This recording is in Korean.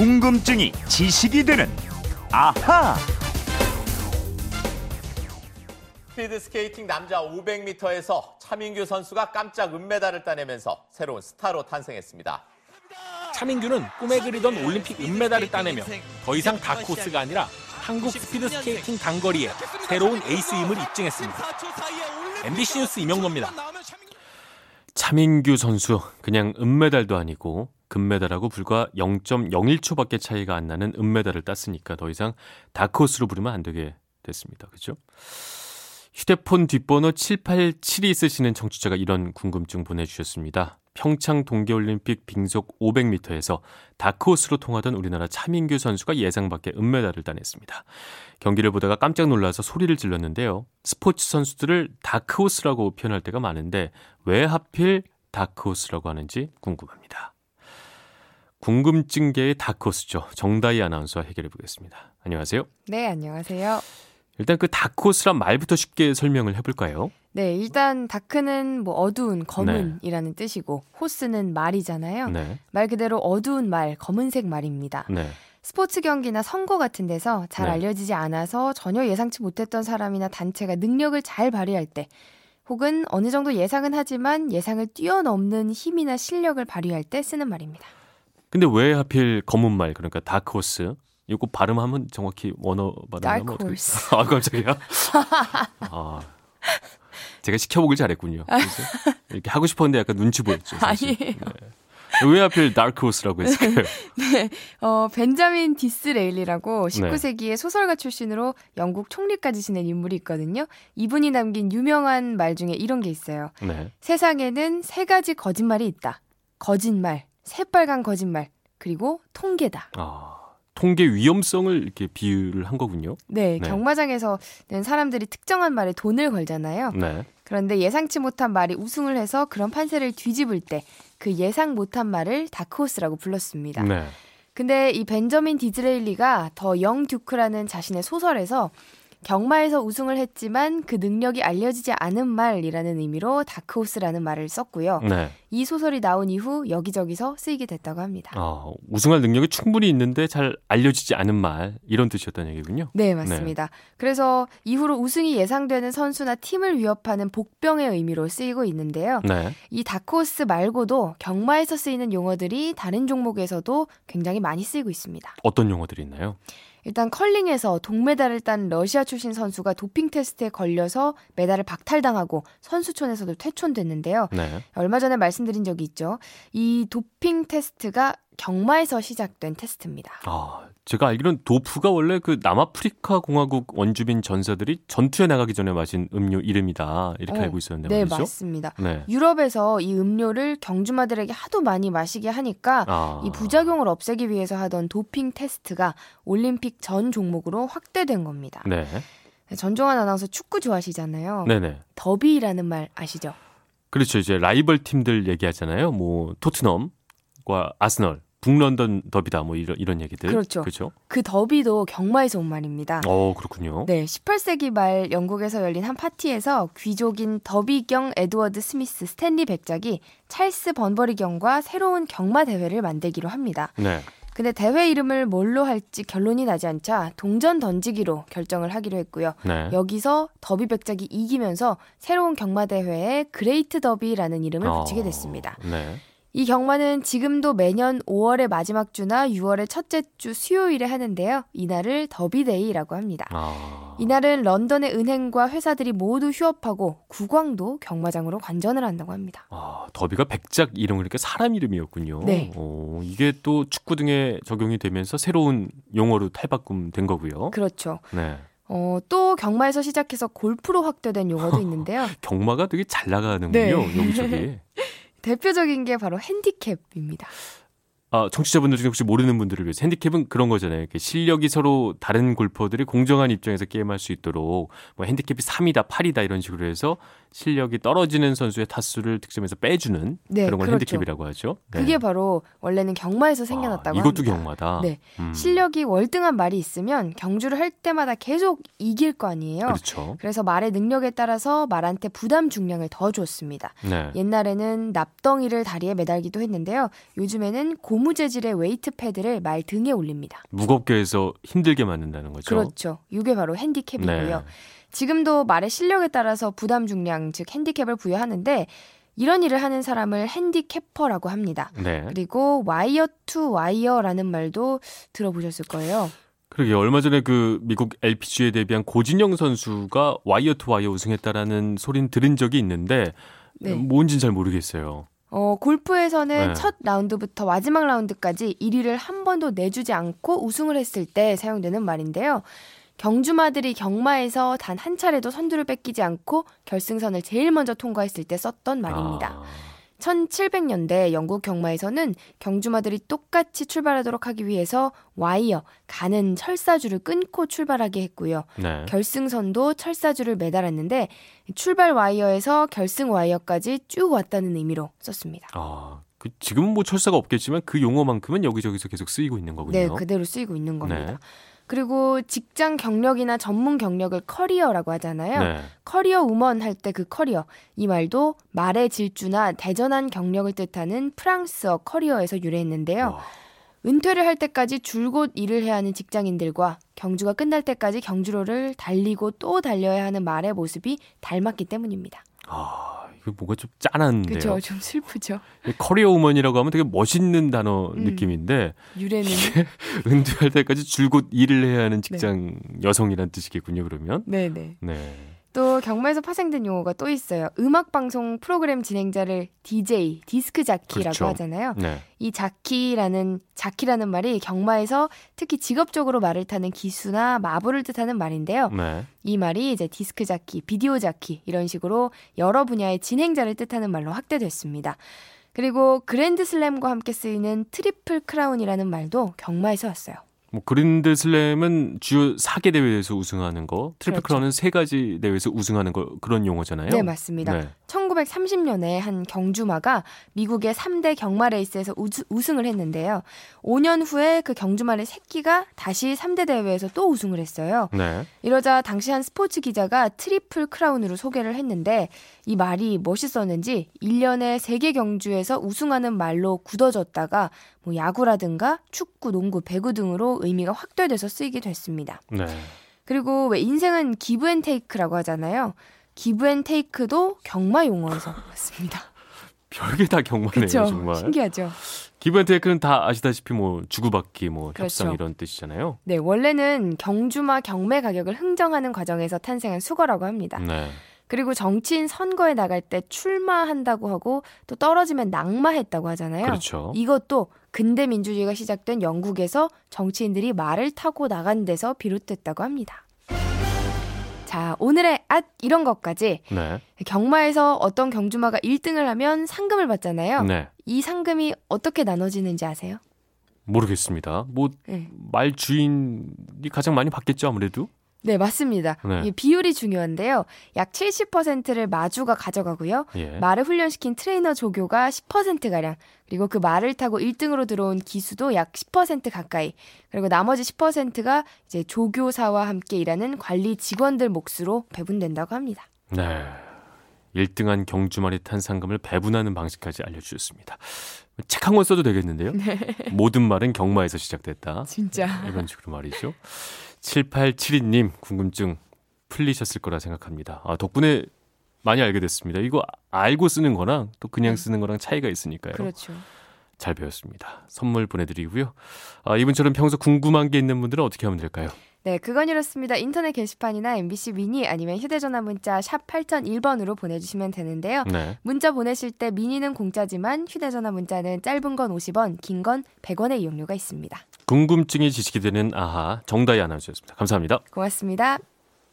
궁금증이 지식이 되는 아하. 스피드 스케이팅 남자 500m에서 차민규 선수가 깜짝 은메달을 따내면서 새로운 스타로 탄생했습니다. 차민규는 꿈에 그리던 올림픽 은메달을 따내며 더 이상 다크호스가 아니라 한국 스피드 스케이팅 단거리의 새로운 에이스임을 입증했습니다. MBC 뉴스 이명노입니다. 차민규 선수 그냥 은메달도 아니고 금메달하고 불과 0.01초밖에 차이가 안 나는 은메달을 땄으니까 더 이상 다크호스로 부르면 안 되게 됐습니다. 그죠? 휴대폰 뒷번호 787이 있으시는 청취자가 이런 궁금증 보내주셨습니다. 평창 동계올림픽 빙속 500m에서 다크호스로 통하던 우리나라 차민규 선수가 예상 밖의 은메달을 따냈습니다. 경기를 보다가 깜짝 놀라서 소리를 질렀는데요. 스포츠 선수들을 다크호스라고 표현할 때가 많은데 왜 하필 다크호스라고 하는지 궁금합니다. 궁금증계의 다크호스죠. 정다희 아나운서와 해결해 보겠습니다. 안녕하세요. 네, 안녕하세요. 일단 그 다크호스란 말부터 쉽게 설명을 해볼까요? 네, 일단 다크는 뭐 어두운, 검은이라는 네. 뜻이고 호스는 말이잖아요. 네. 말 그대로 어두운 말, 검은색 말입니다. 네. 스포츠 경기나 선거 같은 데서 잘 네. 알려지지 않아서 전혀 예상치 못했던 사람이나 단체가 능력을 잘 발휘할 때 혹은 어느 정도 예상은 하지만 예상을 뛰어넘는 힘이나 실력을 발휘할 때 쓰는 말입니다. 근데 왜 하필 검은 말 그러니까 다크호스 이거 발음하면 정확히 원어 발음하면 어떻게? 아 깜짝이야. 아 제가 시켜보길 잘했군요. 그래서 이렇게 하고 싶었는데 약간 눈치 보였죠. 사실. 아니에요. 네. 왜 하필 다크호스라고 했을까요? 네, 어, 벤자민 디스레일리라고 19세기의 네. 소설가 출신으로 영국 총리까지 지낸 인물이 있거든요. 이분이 남긴 유명한 말 중에 이런 게 있어요. 네. 세상에는 세 가지 거짓말이 있다. 거짓말, 새빨간 거짓말, 그리고 통계다. 아. 통계 위험성을 이렇게 비유를 한 거군요. 네, 네. 경마장에서는 사람들이 특정한 말에 돈을 걸잖아요. 네. 그런데 예상치 못한 말이 우승을 해서 그런 판세를 뒤집을 때 그 예상 못한 말을 다크호스라고 불렀습니다. 네. 근데 이 벤저민 디즈레일리가 더 영 듀크라는 자신의 소설에서 경마에서 우승을 했지만 그 능력이 알려지지 않은 말이라는 의미로 다크호스라는 말을 썼고요. 네. 이 소설이 나온 이후 여기저기서 쓰이게 됐다고 합니다. 아, 우승할 능력이 충분히 있는데 잘 알려지지 않은 말 이런 뜻이었다는 얘기군요. 네, 맞습니다. 네. 그래서 이후로 우승이 예상되는 선수나 팀을 위협하는 복병의 의미로 쓰이고 있는데요. 네. 이 다크호스 말고도 경마에서 쓰이는 용어들이 다른 종목에서도 굉장히 많이 쓰이고 있습니다. 어떤 용어들이 있나요? 일단 컬링에서 동메달을 딴 러시아 출신 선수가 도핑 테스트에 걸려서 메달을 박탈당하고 선수촌에서도 퇴촌됐는데요. 네. 얼마 전에 말씀드린 적이 있죠. 이 도핑 테스트가 경마에서 시작된 테스트입니다. 아, 제가 알기로는 도프가 원래 그 남아프리카 공화국 원주민 전사들이 전투에 나가기 전에 마신 음료 이름이다 이렇게 어, 알고 있었는데 네, 말이죠? 맞습니다. 네. 유럽에서 이 음료를 경주마들에게 하도 많이 마시게 하니까 아. 이 부작용을 없애기 위해서 하던 도핑 테스트가 올림픽 전 종목으로 확대된 겁니다. 네. 전종환 아나운서 축구 좋아하시잖아요. 네네. 더비라는 말 아시죠? 그렇죠. 이제 라이벌 팀들 얘기하잖아요. 뭐 토트넘과 아스널 북런던 더비다 뭐 이런 이런 얘기들. 그렇죠. 그렇죠. 그 더비도 경마에서 온 말입니다. 어, 그렇군요. 네, 18세기 말 영국에서 열린 한 파티에서 귀족인 더비경 에드워드 스미스 스탠리 백작이 찰스 번버리경과 새로운 경마 대회를 만들기로 합니다. 네. 근데 대회 이름을 뭘로 할지 결론이 나지 않자 동전 던지기로 결정을 하기로 했고요. 네. 여기서 더비 백작이 이기면서 새로운 경마 대회에 그레이트 더비라는 이름을 어, 붙이게 됐습니다. 네. 이 경마는 지금도 매년 5월의 마지막 주나 6월의 첫째 주 수요일에 하는데요. 이날을 더비데이라고 합니다. 아... 이날은 런던의 은행과 회사들이 모두 휴업하고 국왕도 경마장으로 관전을 한다고 합니다. 아, 더비가 백작 이름을 이렇게 사람 이름이었군요. 네. 어, 이게 또 축구 등에 적용이 되면서 새로운 용어로 탈바꿈된 거고요. 그렇죠. 네. 어, 또 경마에서 시작해서 골프로 확대된 용어도 있는데요. 경마가 되게 잘 나가는군요. 네. 여기저기. 대표적인 게 바로 핸디캡입니다. 아, 청취자분들 중에 혹시 모르는 분들을 위해서 핸디캡은 그런 거잖아요. 실력이 서로 다른 골퍼들이 공정한 입장에서 게임할 수 있도록 뭐 핸디캡이 3이다, 8이다 이런 식으로 해서 실력이 떨어지는 선수의 타수를 득점에서 빼주는 네, 그런 걸 그렇죠. 핸디캡이라고 하죠. 네. 그게 바로 원래는 경마에서 생겨났다고 아, 이것도 합니다. 경마다. 네, 음. 실력이 월등한 말이 있으면 경주를 할 때마다 계속 이길 거 아니에요. 그렇죠. 그래서 말의 능력에 따라서 말한테 부담 중량을 더 줬습니다. 네. 옛날에는 납덩이를 다리에 매달기도 했는데요. 요즘에는 고무 재질의 weight pad를 말 등에 올립니다. 무겁게 해서 힘들게 만든다는 거죠. 그렇죠. 이게 바로 핸디캡이고요. 네. 지금도 말의 실력에 따라서 부담 중량, 즉 핸디캡을 부여하는데 이런 일을 하는 사람을 handicapper라고 합니다. 네. 그리고 wire to wire라는 말도 들어보셨을 거예요. 그러게 얼마 전에 그 미국 LPGA에 데뷔한 고진영 선수가 와이어 투 와이어 우승했다라는 소린 들은 적이 있는데 네. 뭔진 잘 모르겠어요. 어, 골프에서는 네. 첫 라운드부터 마지막 라운드까지 1위를 한 번도 내주지 않고 우승을 했을 때 사용되는 말인데요. 경주마들이 경마에서 단 한 차례도 선두를 뺏기지 않고 결승선을 제일 먼저 통과했을 때 썼던 말입니다. 아. 1700년대 영국 경마에서는 경주마들이 똑같이 출발하도록 하기 위해서 와이어, 가는 철사줄을 끊고 출발하게 했고요. 네. 결승선도 철사줄을 매달았는데 출발 와이어에서 결승 와이어까지 쭉 왔다는 의미로 썼습니다. 아, 그 지금은 뭐 철사가 없겠지만 그 용어만큼은 여기저기서 계속 쓰이고 있는 거군요. 네, 그대로 쓰이고 있는 겁니다. 네. 그리고 직장 경력이나 전문 경력을 커리어라고 하잖아요. 네. 커리어 우먼 할 때 그 커리어 이 말도 말의 질주나 대전한 경력을 뜻하는 프랑스어 carrière에서 유래했는데요. 와. 은퇴를 할 때까지 줄곧 일을 해야 하는 직장인들과 경주가 끝날 때까지 경주로를 달리고 또 달려야 하는 말의 모습이 닮았기 때문입니다. 아. 그 뭔가 좀 짠한데요. 그렇죠. 좀 슬프죠. 커리어 우먼이라고 하면 되게 멋있는 단어 음, 느낌인데 유래는 은퇴할 때까지 줄곧 일을 해야 하는 직장 네. 여성이란 뜻이겠군요. 그러면. 네 네. 네. 또 경마에서 파생된 용어가 또 있어요. 음악 방송 프로그램 진행자를 DJ, 디스크 자키라고 그렇죠. 하잖아요. 네. 이 자키라는 자키라는 말이 경마에서 특히 직업적으로 말을 타는 기수나 마부를 뜻하는 말인데요. 네. 이 말이 이제 디스크 자키, 비디오 자키 이런 식으로 여러 분야의 진행자를 뜻하는 말로 확대됐습니다. 그리고 그랜드 슬램과 함께 쓰이는 triple crown이라는 말도 경마에서 왔어요. 뭐 그랜드 슬램은 주요 4개 대회에서 우승하는 거, triple 그렇죠. crown은 3가지 대회에서 우승하는 거 그런 용어잖아요. 네, 맞습니다. 네. 1930년에 한 경주마가 미국의 3대 경마 레이스에서 우승, 을 했는데요. 5년 후에 그 경주마의 새끼가 다시 3대 대회에서 또 우승을 했어요. 네. 이러자 당시 한 스포츠 기자가 triple crown으로 소개를 했는데 이 말이 멋있었는지 1년에 3개 경주에서 우승하는 말로 굳어졌다가 뭐 야구라든가 축구, 농구, 배구 등으로 의미가 확대돼서 쓰이게 됐습니다. 네. 그리고 왜 인생은 give and take라고 하잖아요. give and take도 경마 용어에서 왔습니다. 별게 다 경마네요, 그쵸? 정말. 신기하죠. give and take는 다 아시다시피 뭐 주고받기, 뭐 그렇죠. 협상 이런 뜻이잖아요. 네, 원래는 경주마 경매 가격을 흥정하는 과정에서 탄생한 숙어라고 합니다. 네. 그리고 정치인 선거에 나갈 때 출마한다고 하고 또 떨어지면 낙마했다고 하잖아요. 그렇죠. 이것도 근대 민주주의가 시작된 영국에서 정치인들이 말을 타고 나간 데서 비롯됐다고 합니다. 자, 오늘의 앗 이런 것까지 네. 경마에서 어떤 경주마가 1등을 하면 상금을 받잖아요. 네. 이 상금이 어떻게 나눠지는지 아세요? 모르겠습니다. 뭐말 네. 주인이 가장 많이 받겠죠, 아무래도. 네, 맞습니다. 네. 이 비율이 중요한데요. 약 70%를 마주가 가져가고요. 예. 말을 훈련시킨 트레이너 조교가 10%가량, 그리고 그 말을 타고 1등으로 들어온 기수도 약 10% 가까이, 그리고 나머지 10%가 이제 조교사와 함께 일하는 관리 직원들 몫으로 배분된다고 합니다. 네. 1등한 경주말이 탄 상금을 배분하는 방식까지 알려주셨습니다. 책 한 권 써도 되겠는데요? 네. 모든 말은 경마에서 시작됐다. 진짜. 이런 식으로 말이죠. 7872님 궁금증 풀리셨을 거라 생각합니다. 아, 덕분에 많이 알게 됐습니다. 이거 알고 쓰는 거랑 또 그냥 네. 쓰는 거랑 차이가 있으니까요. 그렇죠. 잘 배웠습니다. 선물 보내드리고요. 아, 이분처럼 평소 궁금한 게 있는 분들은 어떻게 하면 될까요? 네, 그건 이렇습니다. 인터넷 게시판이나 MBC 미니 아니면 휴대전화 문자 샵 8001번으로 보내주시면 되는데요. 네. 문자 보내실 때 미니는 공짜지만 휴대전화 문자는 짧은 건 50원, 긴 건 100원의 이용료가 있습니다. 궁금증이 지식이 되는 아하 정다희 아나운서였습니다. 감사합니다. 고맙습니다.